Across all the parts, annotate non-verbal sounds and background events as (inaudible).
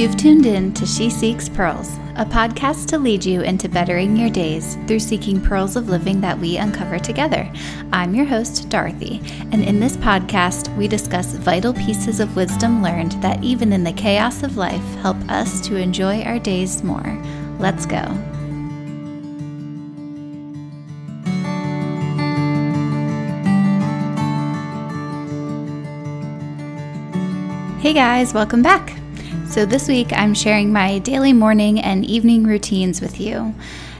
You've tuned in to She Seeks Pearls, a podcast to lead you into bettering your days through seeking pearls of living that we uncover together. I'm your host, Dorothy, and in this podcast, we discuss vital pieces of wisdom learned that even in the chaos of life help us to enjoy our days more. Let's go. Hey guys, welcome back. So, this week I'm sharing my daily morning and evening routines with you.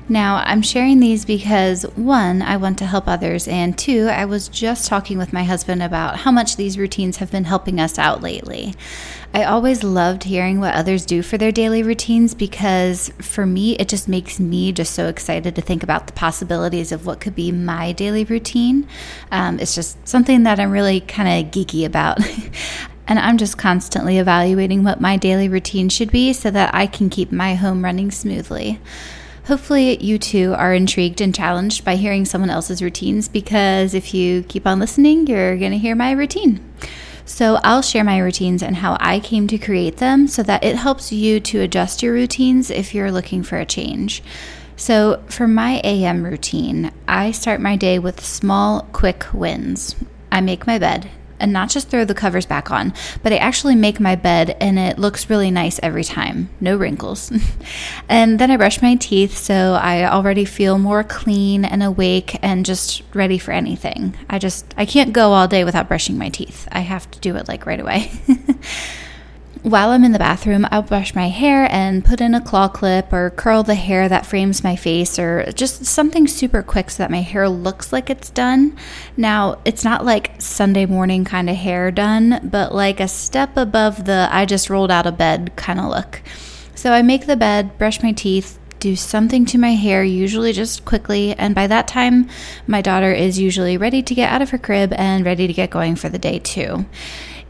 Now, I'm sharing these because one, I want to help others, and two, I was just talking with my husband about how much these routines have been helping us out lately. I always loved hearing what others do for their daily routines because for me, it just makes me just so excited to think about the possibilities of what could be my daily routine. Um, it's just something that I'm really kind of geeky about. (laughs) and I'm just constantly evaluating what my daily routine should be so that I can keep my home running smoothly. Hopefully, you too are intrigued and challenged by hearing someone else's routines because if you keep on listening, you're going to hear my routine. So, I'll share my routines and how I came to create them so that it helps you to adjust your routines if you're looking for a change. So, for my AM routine, I start my day with small, quick wins. I make my bed, and not just throw the covers back on, but I actually make my bed and it looks really nice every time. No wrinkles. (laughs) and then I brush my teeth so I already feel more clean and awake and just ready for anything. I just I can't go all day without brushing my teeth. I have to do it like right away. (laughs) While I'm in the bathroom, I'll brush my hair and put in a claw clip or curl the hair that frames my face or just something super quick so that my hair looks like it's done. Now, it's not like Sunday morning kind of hair done, but like a step above the I just rolled out of bed kind of look. So I make the bed, brush my teeth, do something to my hair, usually just quickly, and by that time, my daughter is usually ready to get out of her crib and ready to get going for the day too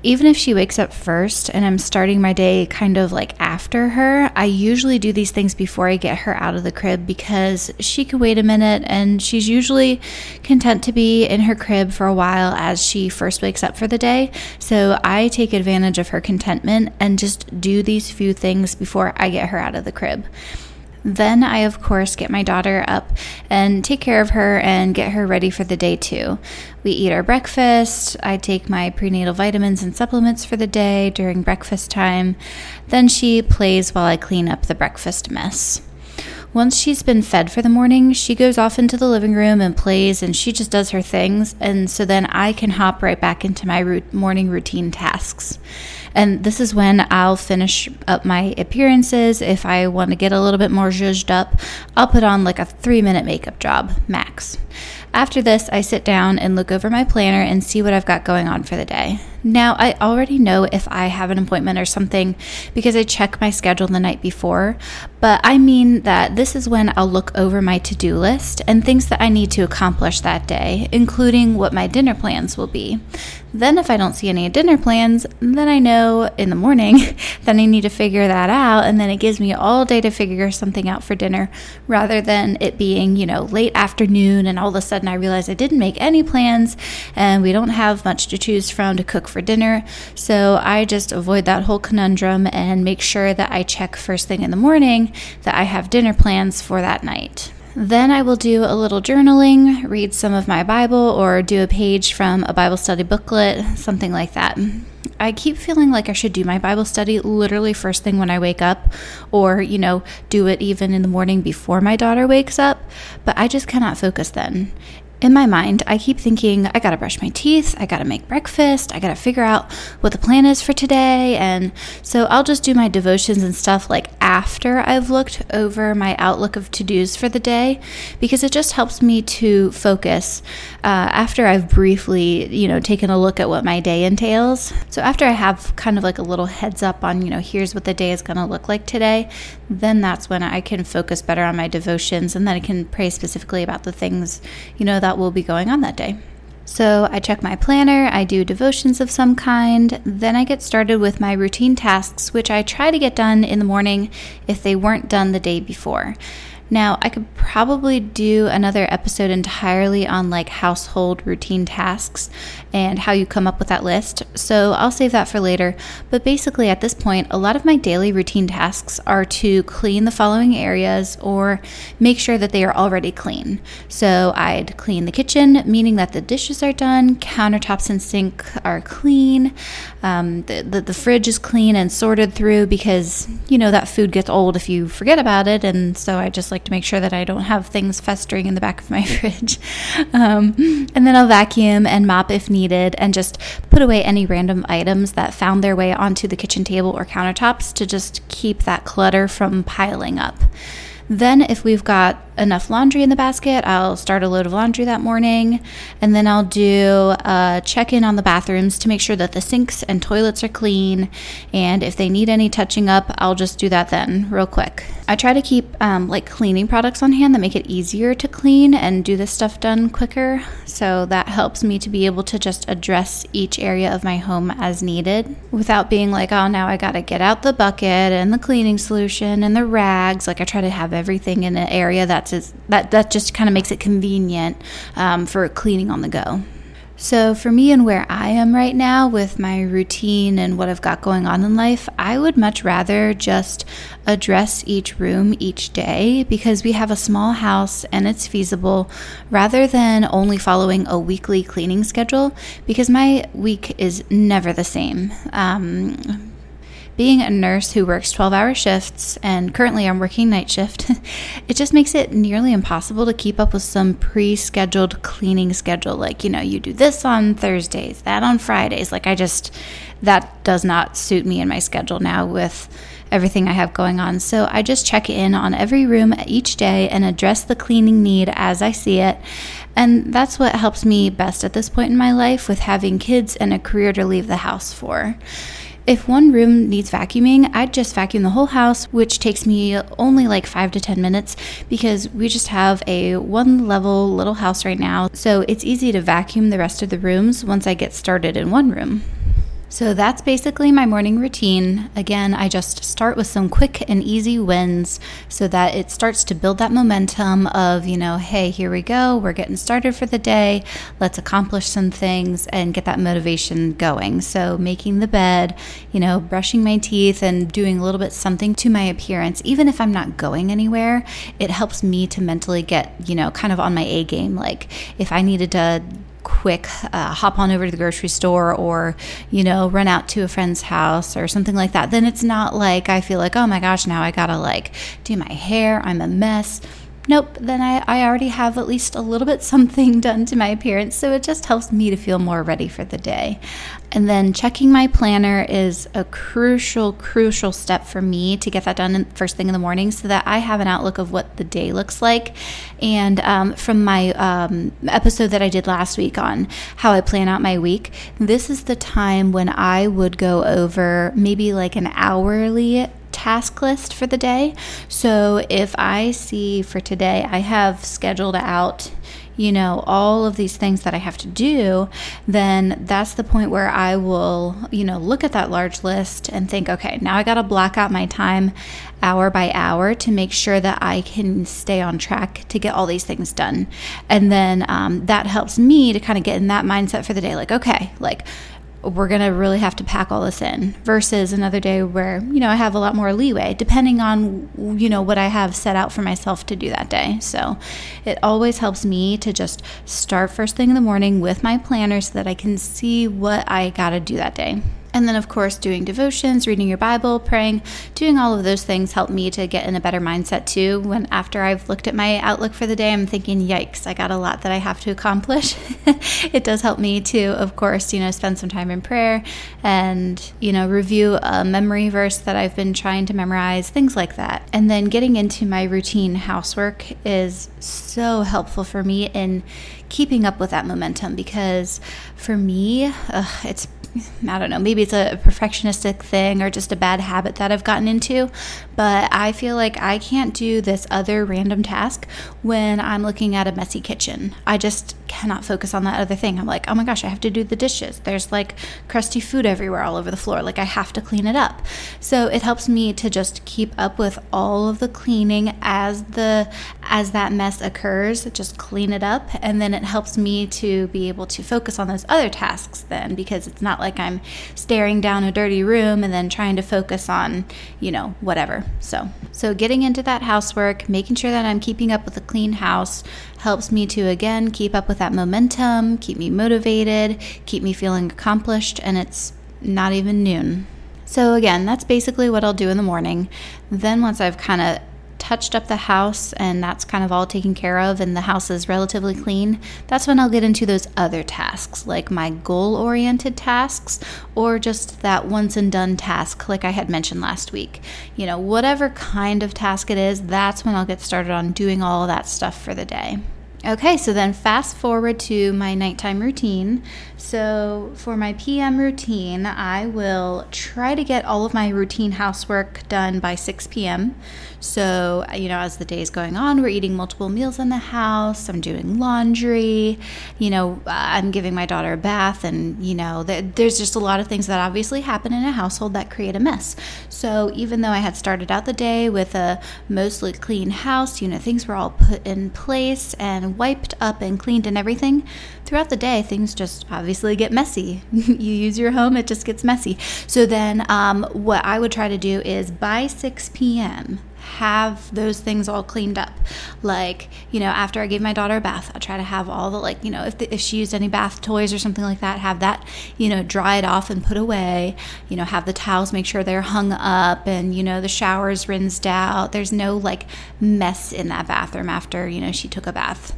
even if she wakes up first and I'm starting my day kind of like after her, I usually do these things before I get her out of the crib because she can wait a minute and she's usually content to be in her crib for a while as she first wakes up for the day. So I take advantage of her contentment and just do these few things before I get her out of the crib. Then I, of course, get my daughter up and take care of her and get her ready for the day too. We eat our breakfast. I take my prenatal vitamins and supplements for the day during breakfast time. Then she plays while I clean up the breakfast mess. Once she's been fed for the morning, she goes off into the living room and plays and she just does her things. And so then I can hop right back into my morning routine tasks. And this is when I'll finish up my appearances. If I want to get a little bit more zhuzhed up, I'll put on like a three minute makeup job max. After this, I sit down and look over my planner and see what I've got going on for the day. Now, I already know if I have an appointment or something because I check my schedule the night before, but I mean that this is when I'll look over my to do list and things that I need to accomplish that day, including what my dinner plans will be. Then, if I don't see any dinner plans, then I know in the morning (laughs) that I need to figure that out, and then it gives me all day to figure something out for dinner rather than it being, you know, late afternoon and all of a sudden I realize I didn't make any plans and we don't have much to choose from to cook for dinner. So I just avoid that whole conundrum and make sure that I check first thing in the morning that I have dinner plans for that night. Then I will do a little journaling, read some of my Bible, or do a page from a Bible study booklet, something like that. I keep feeling like I should do my Bible study literally first thing when I wake up, or, you know, do it even in the morning before my daughter wakes up, but I just cannot focus then in my mind, I keep thinking, I gotta brush my teeth, I gotta make breakfast, I gotta figure out what the plan is for today. And so I'll just do my devotions and stuff like after I've looked over my outlook of to dos for the day because it just helps me to focus uh, after I've briefly, you know, taken a look at what my day entails. So after I have kind of like a little heads up on, you know, here's what the day is gonna look like today, then that's when I can focus better on my devotions and then I can pray specifically about the things, you know, that will be going on that day. So I check my planner, I do devotions of some kind, then I get started with my routine tasks, which I try to get done in the morning if they weren't done the day before. Now, I could probably do another episode entirely on like household routine tasks and how you come up with that list. So I'll save that for later. But basically, at this point, a lot of my daily routine tasks are to clean the following areas or make sure that they are already clean. So I'd clean the kitchen, meaning that the dishes are done, countertops and sink are clean, um, the, the, the fridge is clean and sorted through because, you know, that food gets old if you forget about it. And so I just like to make sure that I don't have things festering in the back of my (laughs) fridge. Um, and then I'll vacuum and mop if needed and just put away any random items that found their way onto the kitchen table or countertops to just keep that clutter from piling up. Then, if we've got enough laundry in the basket, I'll start a load of laundry that morning. And then I'll do a check in on the bathrooms to make sure that the sinks and toilets are clean. And if they need any touching up, I'll just do that then, real quick. I try to keep um, like cleaning products on hand that make it easier to clean and do this stuff done quicker. So that helps me to be able to just address each area of my home as needed without being like, oh, now I got to get out the bucket and the cleaning solution and the rags. Like I try to have everything in an area that's that that just kind of makes it convenient um, for cleaning on the go. So, for me and where I am right now with my routine and what I've got going on in life, I would much rather just address each room each day because we have a small house and it's feasible rather than only following a weekly cleaning schedule because my week is never the same. Um, being a nurse who works 12 hour shifts, and currently I'm working night shift, (laughs) it just makes it nearly impossible to keep up with some pre scheduled cleaning schedule. Like, you know, you do this on Thursdays, that on Fridays. Like, I just, that does not suit me in my schedule now with everything I have going on. So I just check in on every room each day and address the cleaning need as I see it. And that's what helps me best at this point in my life with having kids and a career to leave the house for. If one room needs vacuuming, I'd just vacuum the whole house, which takes me only like five to 10 minutes because we just have a one level little house right now. So it's easy to vacuum the rest of the rooms once I get started in one room. So that's basically my morning routine. Again, I just start with some quick and easy wins so that it starts to build that momentum of, you know, hey, here we go, we're getting started for the day, let's accomplish some things and get that motivation going. So making the bed, you know, brushing my teeth and doing a little bit something to my appearance, even if I'm not going anywhere, it helps me to mentally get, you know, kind of on my A game. Like if I needed to quick uh, hop on over to the grocery store or you know run out to a friend's house or something like that then it's not like i feel like oh my gosh now i gotta like do my hair i'm a mess nope, then I, I already have at least a little bit something (laughs) done to my appearance. So it just helps me to feel more ready for the day. And then checking my planner is a crucial, crucial step for me to get that done first thing in the morning so that I have an outlook of what the day looks like. And um, from my um, episode that I did last week on how I plan out my week, this is the time when I would go over maybe like an hourly task list for the day. So if I see for today, I have scheduled out you know, all of these things that I have to do, then that's the point where I will, you know, look at that large list and think, okay, now I got to block out my time hour by hour to make sure that I can stay on track to get all these things done. And then um, that helps me to kind of get in that mindset for the day like, okay, like, we're going to really have to pack all this in versus another day where, you know, I have a lot more leeway depending on, you know, what I have set out for myself to do that day. So it always helps me to just start first thing in the morning with my planner so that I can see what I got to do that day. And then, of course, doing devotions, reading your Bible, praying, doing all of those things help me to get in a better mindset too. When after I've looked at my outlook for the day, I'm thinking, yikes, I got a lot that I have to accomplish. (laughs) it does help me to, of course, you know, spend some time in prayer and, you know, review a memory verse that I've been trying to memorize, things like that. And then getting into my routine housework is so helpful for me in keeping up with that momentum because for me, uh, it's I don't know, maybe it's a perfectionistic thing or just a bad habit that I've gotten into, but I feel like I can't do this other random task when I'm looking at a messy kitchen. I just cannot focus on that other thing. I'm like, oh my gosh, I have to do the dishes. There's like crusty food everywhere all over the floor. Like, I have to clean it up. So it helps me to just keep up with all of the cleaning as the as that mess occurs, just clean it up, and then it helps me to be able to focus on those other tasks then because it's not like I'm staring down a dirty room and then trying to focus on, you know, whatever. So, so getting into that housework, making sure that I'm keeping up with a clean house helps me to again keep up with that momentum, keep me motivated, keep me feeling accomplished, and it's not even noon. So, again, that's basically what I'll do in the morning. Then, once I've kind of touched up the house and that's kind of all taken care of and the house is relatively clean, that's when I'll get into those other tasks, like my goal oriented tasks or just that once and done task, like I had mentioned last week. You know, whatever kind of task it is, that's when I'll get started on doing all that stuff for the day. Okay, so then fast forward to my nighttime routine. So, for my PM routine, I will try to get all of my routine housework done by 6 p.m. So, you know, as the day is going on, we're eating multiple meals in the house. I'm doing laundry. You know, uh, I'm giving my daughter a bath. And, you know, there's just a lot of things that obviously happen in a household that create a mess. So, even though I had started out the day with a mostly clean house, you know, things were all put in place and wiped up and cleaned and everything, throughout the day, things just obviously get messy. (laughs) you use your home, it just gets messy. So, then um, what I would try to do is by 6 p.m., have those things all cleaned up. Like, you know, after I gave my daughter a bath, I try to have all the, like, you know, if, the, if she used any bath toys or something like that, have that, you know, dried off and put away. You know, have the towels, make sure they're hung up and, you know, the showers rinsed out. There's no, like, mess in that bathroom after, you know, she took a bath.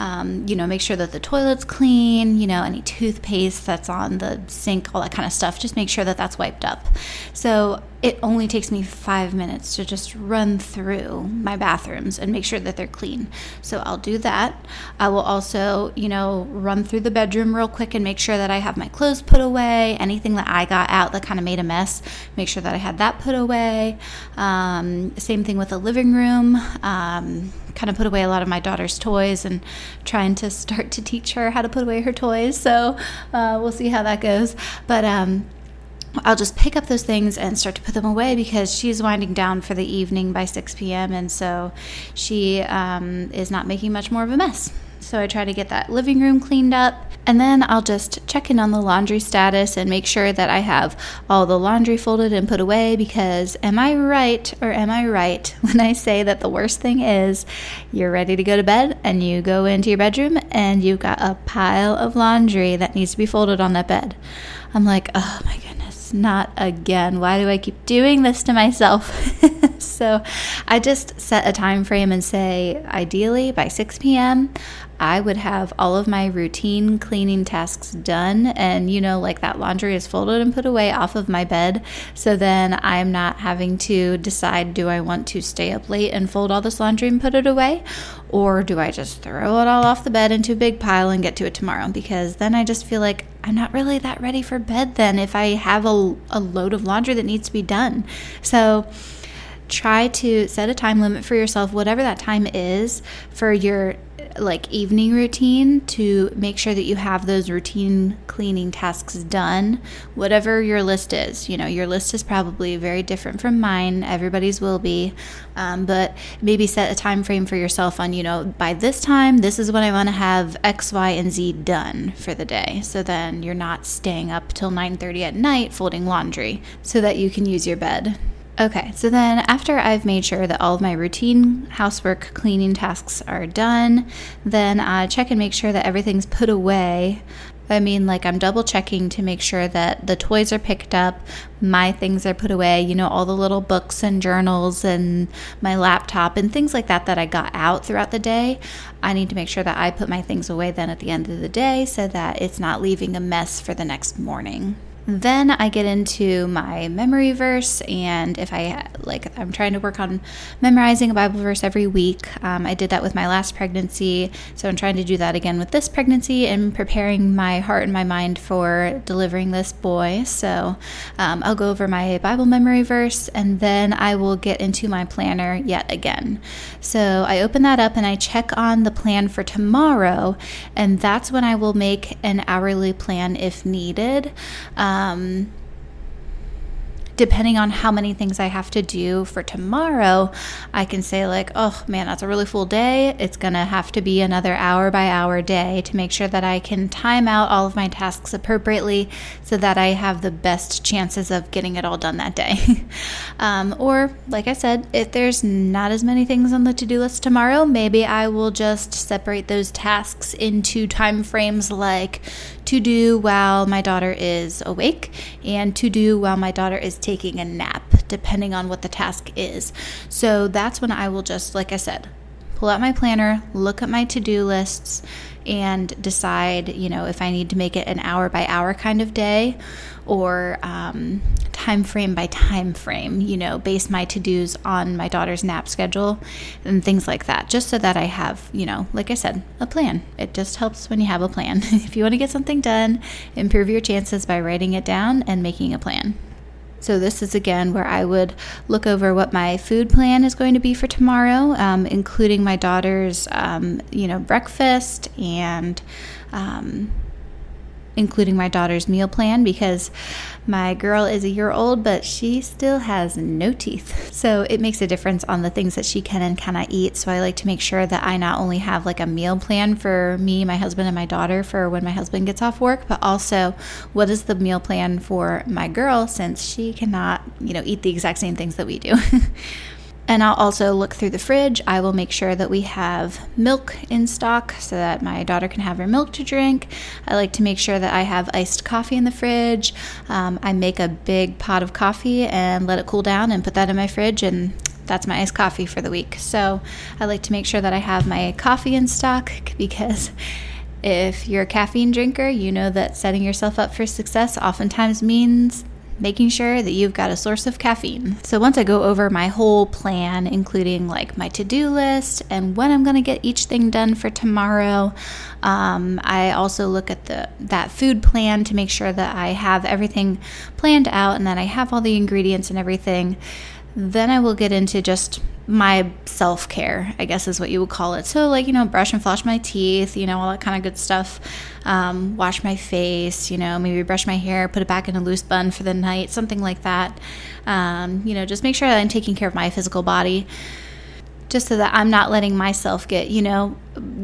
Um, you know, make sure that the toilet's clean, you know, any toothpaste that's on the sink, all that kind of stuff. Just make sure that that's wiped up. So it only takes me five minutes to just run through my bathrooms and make sure that they're clean. So I'll do that. I will also, you know, run through the bedroom real quick and make sure that I have my clothes put away, anything that I got out that kind of made a mess, make sure that I had that put away. Um, same thing with the living room. Um, kind of put away a lot of my daughter's toys and trying to start to teach her how to put away her toys. So uh, we'll see how that goes. But um, I'll just pick up those things and start to put them away because she's winding down for the evening by 6 p.m. And so she um, is not making much more of a mess. So I try to get that living room cleaned up. And then I'll just check in on the laundry status and make sure that I have all the laundry folded and put away because am I right or am I right (laughs) when I say that the worst thing is you're ready to go to bed and you go into your bedroom and you've got a pile of laundry that needs to be folded on that bed? I'm like, oh my not again. Why do I keep doing this to myself? (laughs) so I just set a time frame and say, ideally by 6 p.m., I would have all of my routine cleaning tasks done. And, you know, like that laundry is folded and put away off of my bed. So then I'm not having to decide do I want to stay up late and fold all this laundry and put it away? Or do I just throw it all off the bed into a big pile and get to it tomorrow? Because then I just feel like I'm not really that ready for bed then if I have a, a load of laundry that needs to be done. So, try to set a time limit for yourself, whatever that time is, for your like evening routine to make sure that you have those routine cleaning tasks done whatever your list is. You know your list is probably very different from mine. Everybody's will be. Um, but maybe set a time frame for yourself on you know by this time this is when i want to have x y and z done for the day. So then you're not staying up till 9.30 at night folding laundry so that you can use your bed Okay, so then after I've made sure that all of my routine housework cleaning tasks are done, then I check and make sure that everything's put away. I mean, like, I'm double checking to make sure that the toys are picked up, my things are put away, you know, all the little books and journals and my laptop and things like that that I got out throughout the day. I need to make sure that I put my things away then at the end of the day so that it's not leaving a mess for the next morning. Then I get into my memory verse, and if I like, I'm trying to work on memorizing a Bible verse every week. Um, I did that with my last pregnancy, so I'm trying to do that again with this pregnancy and preparing my heart and my mind for delivering this boy. So um, I'll go over my Bible memory verse, and then I will get into my planner yet again. So I open that up and I check on the plan for tomorrow, and that's when I will make an hourly plan if needed. Um, um, depending on how many things I have to do for tomorrow, I can say, like, oh man, that's a really full day. It's going to have to be another hour by hour day to make sure that I can time out all of my tasks appropriately so that I have the best chances of getting it all done that day. (laughs) um, or, like I said, if there's not as many things on the to do list tomorrow, maybe I will just separate those tasks into time frames like to do while my daughter is awake and to do while my daughter is taking a nap, depending on what the task is. So that's when I will just, like I said, pull out my planner, look at my to do lists, and decide, you know, if I need to make it an hour by hour kind of day or um, time frame by time frame, you know, base my to dos on my daughter's nap schedule and things like that, just so that I have, you know, like I said, a plan. It just helps when you have a plan. (laughs) if you want to get something done, improve your chances by writing it down and making a plan. So, this is again where I would look over what my food plan is going to be for tomorrow, um, including my daughter's, um, you know, breakfast and um, including my daughter's meal plan because my girl is a year old, but she still has no teeth. (laughs) So it makes a difference on the things that she can and cannot eat. So I like to make sure that I not only have like a meal plan for me, my husband, and my daughter for when my husband gets off work, but also what is the meal plan for my girl since she cannot, you know, eat the exact same things that we do. (laughs) And I'll also look through the fridge. I will make sure that we have milk in stock so that my daughter can have her milk to drink. I like to make sure that I have iced coffee in the fridge. Um, I make a big pot of coffee and let it cool down and put that in my fridge, and that's my iced coffee for the week. So I like to make sure that I have my coffee in stock (laughs) because. If you're a caffeine drinker, you know that setting yourself up for success oftentimes means making sure that you've got a source of caffeine. So once I go over my whole plan, including like my to do list and when I'm going to get each thing done for tomorrow, um, I also look at the that food plan to make sure that I have everything planned out and that I have all the ingredients and everything. Then I will get into just my self care, I guess is what you would call it. So, like, you know, brush and floss my teeth, you know, all that kind of good stuff. Um, wash my face, you know, maybe brush my hair, put it back in a loose bun for the night, something like that. Um, you know, just make sure that I'm taking care of my physical body just so that I'm not letting myself get, you know,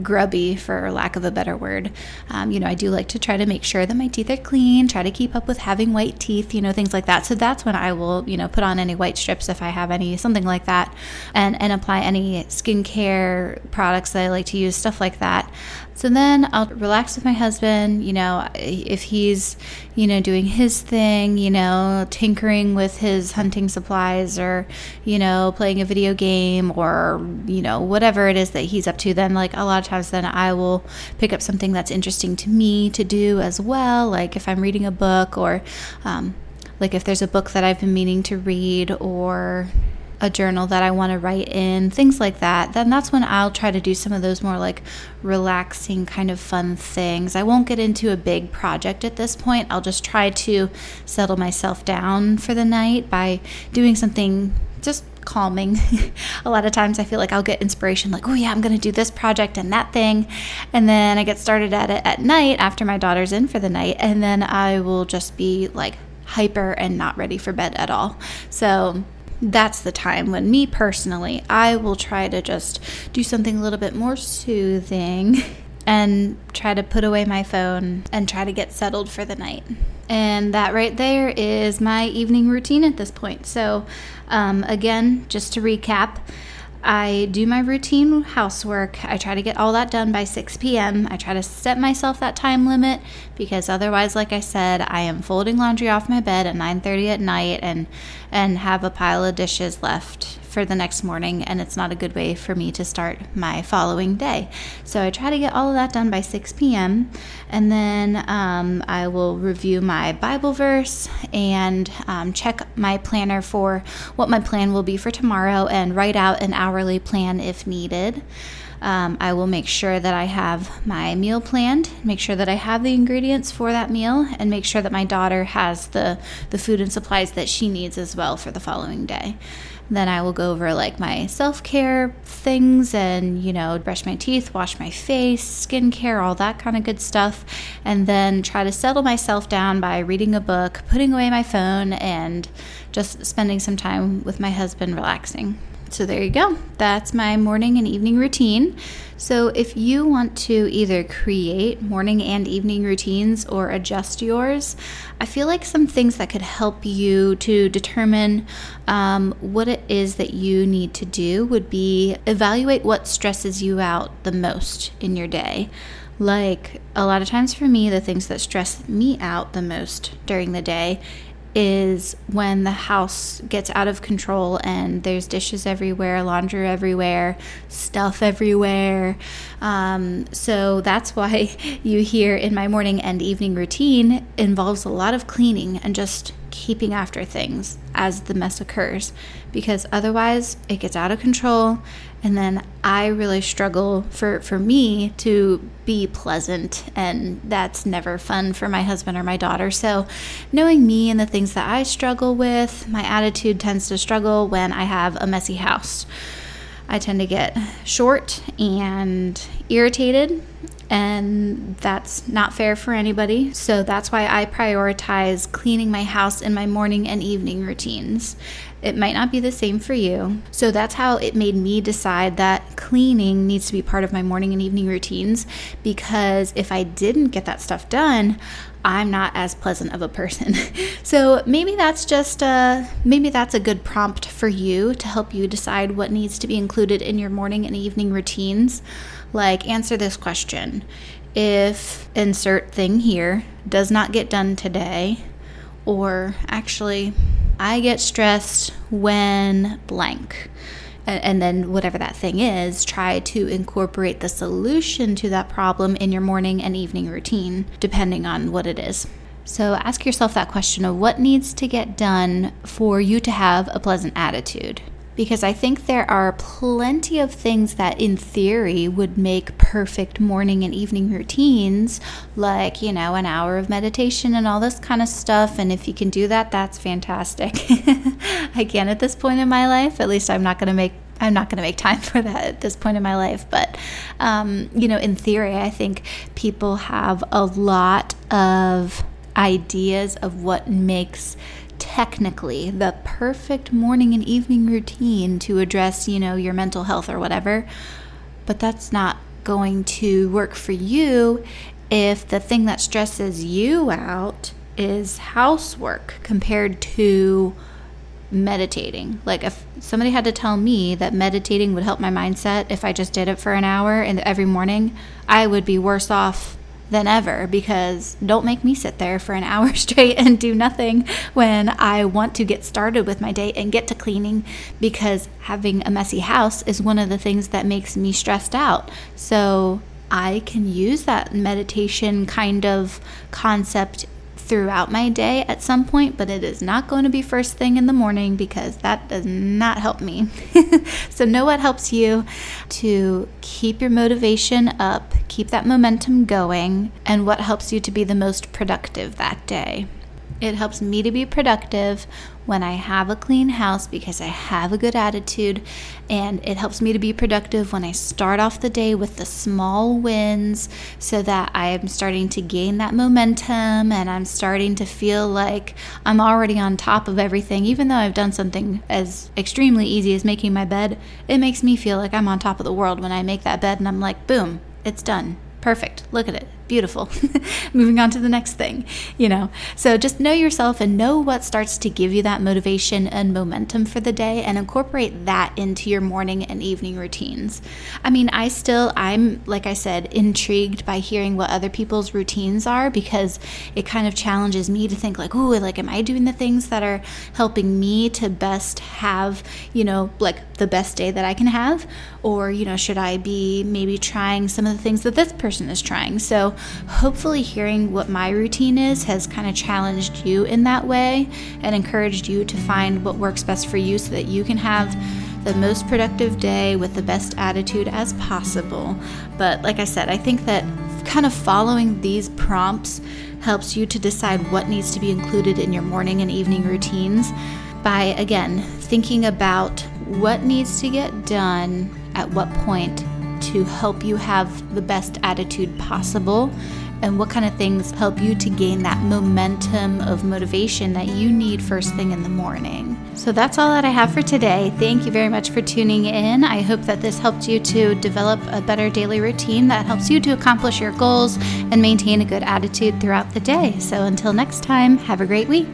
grubby for lack of a better word. Um, you know, I do like to try to make sure that my teeth are clean, try to keep up with having white teeth, you know, things like that. So that's when I will, you know, put on any white strips if I have any, something like that, and, and apply any skincare products that I like to use, stuff like that. So then I'll relax with my husband, you know, if he's, you know, doing his thing, you know, tinkering with his hunting supplies or, you know, playing a video game or, you know, whatever it is that he's up to, then like a lot of times then I will pick up something that's interesting to me to do as well. Like if I'm reading a book or, um, like if there's a book that I've been meaning to read or a journal that I want to write in, things like that, then that's when I'll try to do some of those more like relaxing, kind of fun things. I won't get into a big project at this point. I'll just try to settle myself down for the night by doing something just calming. (laughs) a lot of times I feel like I'll get inspiration, like, oh yeah, I'm going to do this project and that thing. And then I get started at it at night after my daughter's in for the night. And then I will just be like hyper and not ready for bed at all. So that's the time when me personally, I will try to just do something a little bit more soothing (laughs) and try to put away my phone and try to get settled for the night. And that right there is my evening routine at this point. So, um, again, just to recap, I do my routine housework. I try to get all that done by 6 p.m. I try to set myself that time limit because otherwise, like I said, I am folding laundry off my bed at 9:30 at night and and have a pile of dishes left for the next morning, and it's not a good way for me to start my following day. So I try to get all of that done by 6 p.m., and then um, I will review my Bible verse and um, check my planner for what my plan will be for tomorrow and write out an hourly plan if needed. Um, I will make sure that I have my meal planned, make sure that I have the ingredients for that meal, and make sure that my daughter has the, the food and supplies that she needs as well for the following day. Then I will go over like my self care things and, you know, brush my teeth, wash my face, skincare, all that kind of good stuff. And then try to settle myself down by reading a book, putting away my phone, and just spending some time with my husband relaxing. So there you go. That's my morning and evening routine. So if you want to either create morning and evening routines or adjust yours, I feel like some things that could help you to determine um, what it is that you need to do would be evaluate what stresses you out the most in your day. Like a lot of times for me, the things that stress me out the most during the day is when the house gets out of control and there's dishes everywhere, laundry everywhere, stuff everywhere. Um, so that's why (laughs) you hear in my morning and evening routine involves a lot of cleaning and just keeping after things as the mess occurs because otherwise it gets out of control and then I really struggle for for me to be pleasant and that's never fun for my husband or my daughter. So knowing me and the things that I struggle with, my attitude tends to struggle when I have a messy house. I tend to get short and irritated and that's not fair for anybody. So that's why I prioritize cleaning my house in my morning and evening routines. It might not be the same for you. So that's how it made me decide that cleaning needs to be part of my morning and evening routines because if I didn't get that stuff done, I'm not as pleasant of a person. (laughs) so maybe that's just a maybe that's a good prompt for you to help you decide what needs to be included in your morning and evening routines. Like, answer this question if insert thing here does not get done today, or actually, I get stressed when blank. And then, whatever that thing is, try to incorporate the solution to that problem in your morning and evening routine, depending on what it is. So, ask yourself that question of what needs to get done for you to have a pleasant attitude because I think there are plenty of things that, in theory, would make perfect morning and evening routines, like, you know, an hour of meditation and all this kind of stuff. And if you can do that, that's fantastic. (laughs) I can at this point in my life. At least I'm not going to make I'm not going to make time (laughs) for that at this point in my life. But, um, you know, in theory, I think people have a lot of ideas of what makes technically the perfect morning and evening routine to address, you know, your mental health or whatever. But that's not going to work for you if the thing that stresses you out is housework compared to meditating. Like if somebody had to tell me that meditating would help my mindset if I just did it for an hour and every morning, I would be worse off than ever because don't make me sit there for an (laughs) hour straight and do nothing when I want to get started with my day and get to cleaning because having a messy house is one of the things that makes me stressed out. So I can use that meditation kind of concept throughout my day at some point, but it is not going to be first thing in the morning because that does not help me. (laughs) so, know what helps you to keep your motivation up, keep that momentum going, and what helps you to be the most productive that day. It helps me to be productive when I have a clean house because I have a good attitude, and it helps me to be productive when I start off the day with the small wins so that I am starting to gain that momentum and I'm starting to feel like I'm already on top of everything. Even though I've done something as extremely easy as making my bed, it makes me feel like I'm on top of the world when I make that bed and I'm like, boom, it's done. Perfect. Look at it. Beautiful. (laughs) Moving on to the next thing, you know. So just know yourself and know what starts to give you that motivation and momentum for the day and incorporate that into your morning and evening routines. I mean, I still, I'm, like I said, intrigued by hearing what other people's routines are because it kind of challenges me to think, like, ooh, like, am I doing the things that are helping me to best have, you know, like the best day that I can have? Or, you know, should I be maybe trying some of the things that this person is trying? So, hopefully, hearing what my routine is has kind of challenged you in that way and encouraged you to find what works best for you so that you can have the most productive day with the best attitude as possible. But like I said, I think that kind of following these prompts helps you to decide what needs to be included in your morning and evening routines by, again, thinking about what needs to get done at what point to help you have the best attitude possible and what kind of things help you to gain that momentum of motivation that you need first thing in the morning. So that's all that I have for today. Thank you very much for tuning in. I hope that this helped you to develop a better daily routine that helps you to accomplish your goals and maintain a good attitude throughout the day. So until next time, have a great week.